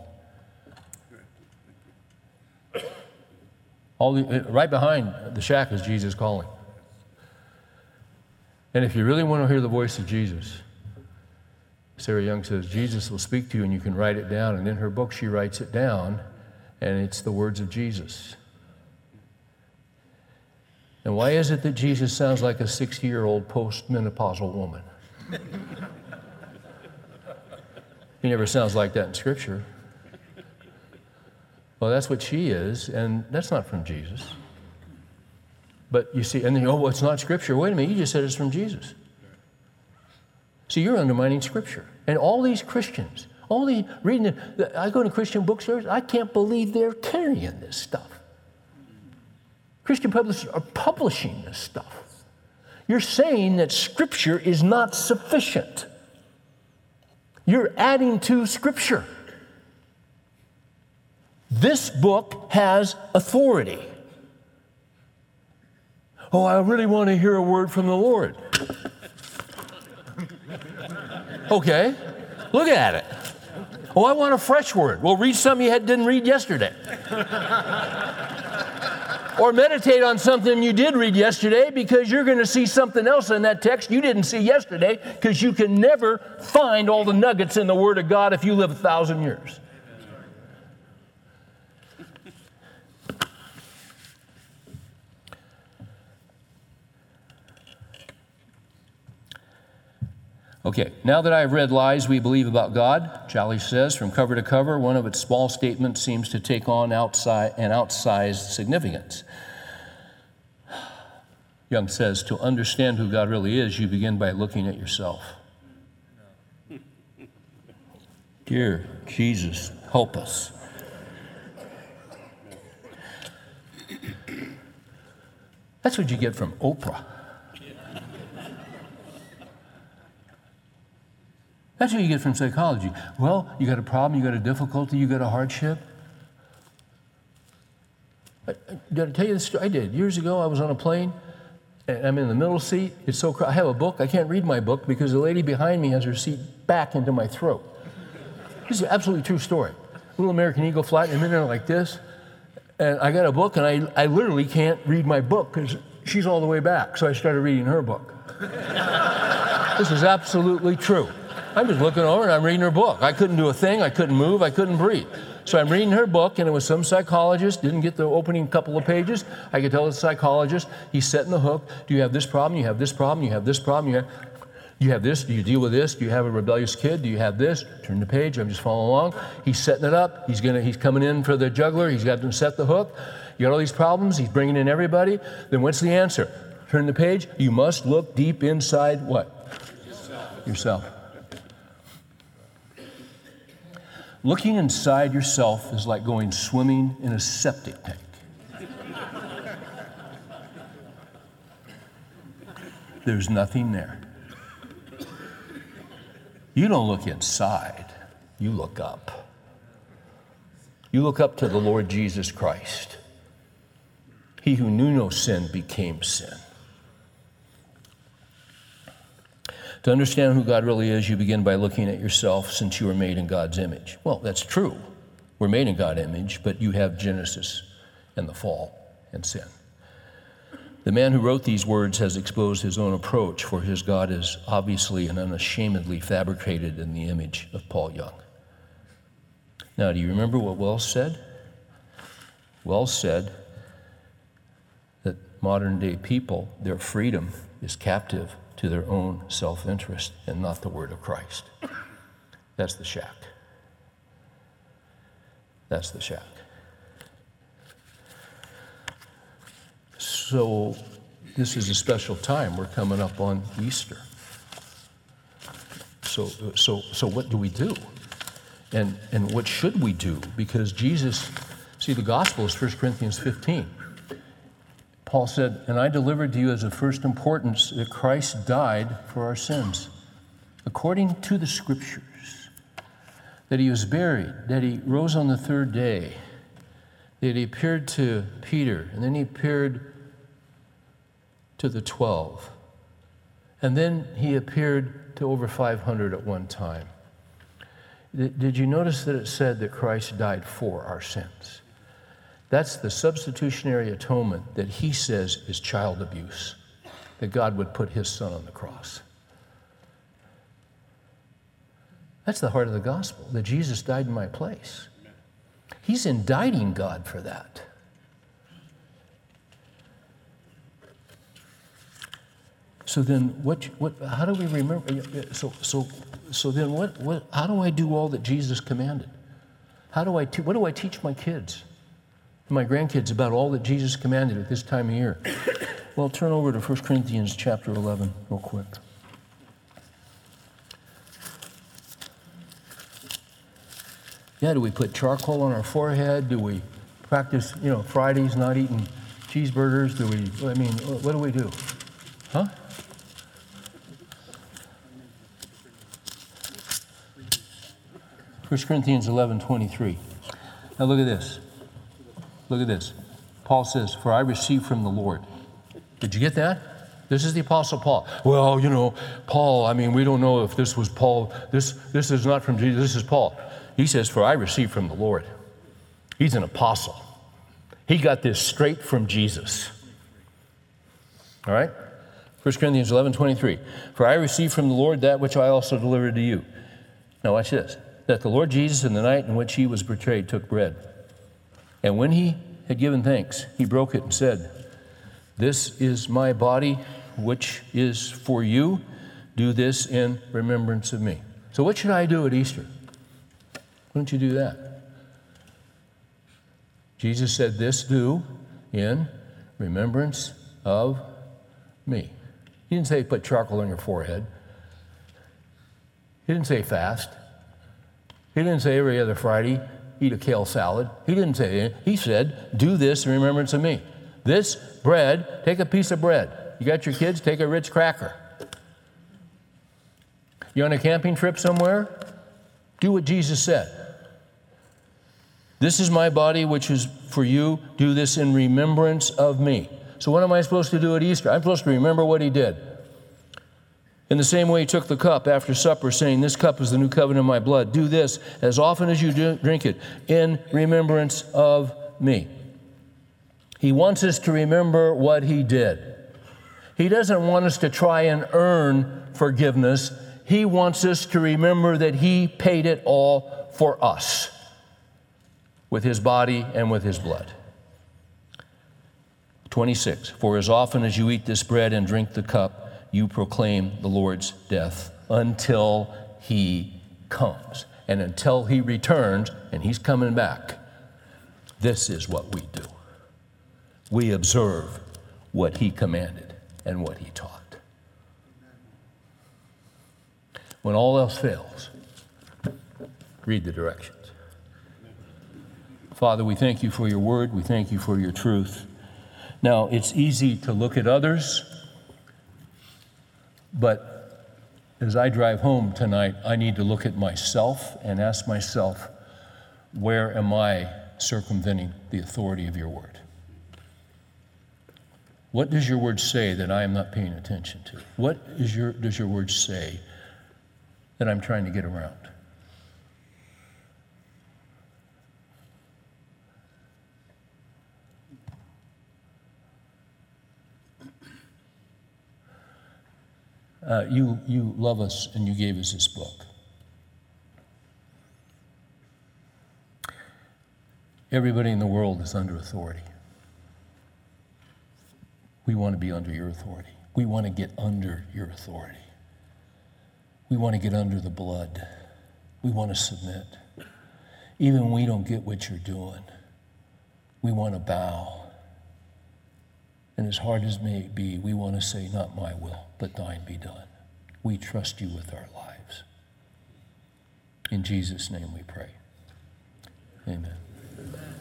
All the, right behind the shack is Jesus calling. And if you really want to hear the voice of Jesus, Sarah Young says, Jesus will speak to you and you can write it down. And in her book, she writes it down, and it's the words of Jesus. And why is it that Jesus sounds like a 60 year old postmenopausal woman? he never sounds like that in Scripture. Well, that's what she is, and that's not from Jesus. But you see, and then, oh, well, it's not Scripture. Wait a minute, you just said it's from Jesus. See, you're undermining Scripture. And all these Christians, all the reading, the, I go to Christian bookstores, I can't believe they're carrying this stuff. Christian publishers are publishing this stuff. You're saying that Scripture is not sufficient. You're adding to Scripture. This book has authority. Oh, I really want to hear a word from the Lord. Okay, look at it. Oh, I want a fresh word. Well, read something you didn't read yesterday. or meditate on something you did read yesterday because you're going to see something else in that text you didn't see yesterday because you can never find all the nuggets in the Word of God if you live a thousand years. Okay, now that I've read lies we believe about God, Challies says, from cover to cover, one of its small statements seems to take on outside, an outsized significance. Young says, to understand who God really is, you begin by looking at yourself. Dear Jesus, help us. That's what you get from Oprah. That's what you get from psychology. Well, you got a problem, you got a difficulty, you got a hardship. I, did I tell you this? I did. Years ago, I was on a plane. and I'm in the middle seat. It's so I have a book. I can't read my book because the lady behind me has her seat back into my throat. This is an absolutely true story. Little American Eagle flight, I'm in there like this, and I got a book, and I, I literally can't read my book because she's all the way back. So I started reading her book. this is absolutely true. I'm just looking over and I'm reading her book. I couldn't do a thing, I couldn't move, I couldn't breathe. So I'm reading her book, and it was some psychologist, didn't get the opening couple of pages. I could tell a psychologist. He's setting the hook. Do you have this problem? You have this problem? You have this problem? You have, you have this? Do you deal with this? Do you have a rebellious kid? Do you have this? Turn the page. I'm just following along. He's setting it up. He's gonna. He's coming in for the juggler. He's got them set the hook. You got all these problems. He's bringing in everybody. Then what's the answer? Turn the page. You must look deep inside what? Yourself. Yourself. Looking inside yourself is like going swimming in a septic tank. There's nothing there. You don't look inside, you look up. You look up to the Lord Jesus Christ. He who knew no sin became sin. To understand who God really is, you begin by looking at yourself since you were made in God's image. Well, that's true. We're made in God's image, but you have Genesis and the fall and sin. The man who wrote these words has exposed his own approach, for his God is obviously and unashamedly fabricated in the image of Paul Young. Now, do you remember what Wells said? Wells said that modern day people, their freedom is captive to their own self interest and not the word of Christ. That's the shack. That's the shack. So, this is a special time. We're coming up on Easter. So, so, so what do we do? And, and what should we do? Because Jesus, see, the gospel is 1 Corinthians 15. Paul said, And I delivered to you as of first importance that Christ died for our sins, according to the scriptures, that he was buried, that he rose on the third day, that he appeared to Peter, and then he appeared to the 12. And then he appeared to over 500 at one time. Did you notice that it said that Christ died for our sins? That's the substitutionary atonement that he says is child abuse, that God would put his son on the cross. That's the heart of the gospel, that Jesus died in my place. He's indicting God for that. So then, what, what, how do we remember? So, so, so then, what, what, how do I do all that Jesus commanded? How do I, te- what do I teach my kids? My grandkids about all that Jesus commanded at this time of year. Well, turn over to 1 Corinthians chapter 11 real quick. Yeah, do we put charcoal on our forehead? Do we practice, you know, Fridays not eating cheeseburgers? Do we, I mean, what do we do? Huh? First Corinthians 11, 23. Now look at this. Look at this. Paul says, For I received from the Lord. Did you get that? This is the Apostle Paul. Well, you know, Paul, I mean, we don't know if this was Paul. This, this is not from Jesus, this is Paul. He says, For I received from the Lord. He's an apostle. He got this straight from Jesus. All right? 1 Corinthians 11 23. For I received from the Lord that which I also delivered to you. Now, watch this. That the Lord Jesus, in the night in which he was betrayed, took bread. And when he had given thanks, he broke it and said, This is my body, which is for you. Do this in remembrance of me. So, what should I do at Easter? Why don't you do that? Jesus said, This do in remembrance of me. He didn't say put charcoal on your forehead. He didn't say fast. He didn't say every other Friday eat a kale salad. He didn't say it. He said, Do this in remembrance of me. This bread, take a piece of bread. You got your kids, take a Ritz cracker. You're on a camping trip somewhere? Do what Jesus said. This is my body, which is for you. Do this in remembrance of me. So, what am I supposed to do at Easter? I'm supposed to remember what he did. In the same way, he took the cup after supper, saying, This cup is the new covenant in my blood. Do this as often as you drink it in remembrance of me. He wants us to remember what he did. He doesn't want us to try and earn forgiveness. He wants us to remember that he paid it all for us with his body and with his blood. 26 For as often as you eat this bread and drink the cup, you proclaim the Lord's death until he comes. And until he returns, and he's coming back, this is what we do. We observe what he commanded and what he taught. When all else fails, read the directions. Father, we thank you for your word. We thank you for your truth. Now, it's easy to look at others but as I drive home tonight, I need to look at myself and ask myself, where am I circumventing the authority of your word? What does your word say that I am not paying attention to? What is your, does your word say that I'm trying to get around? Uh, you, you love us and you gave us this book. Everybody in the world is under authority. We want to be under your authority. We want to get under your authority. We want to get under the blood. We want to submit. Even when we don't get what you're doing, we want to bow. And as hard as may be, we want to say, Not my will, but thine be done. We trust you with our lives. In Jesus' name we pray. Amen. Amen.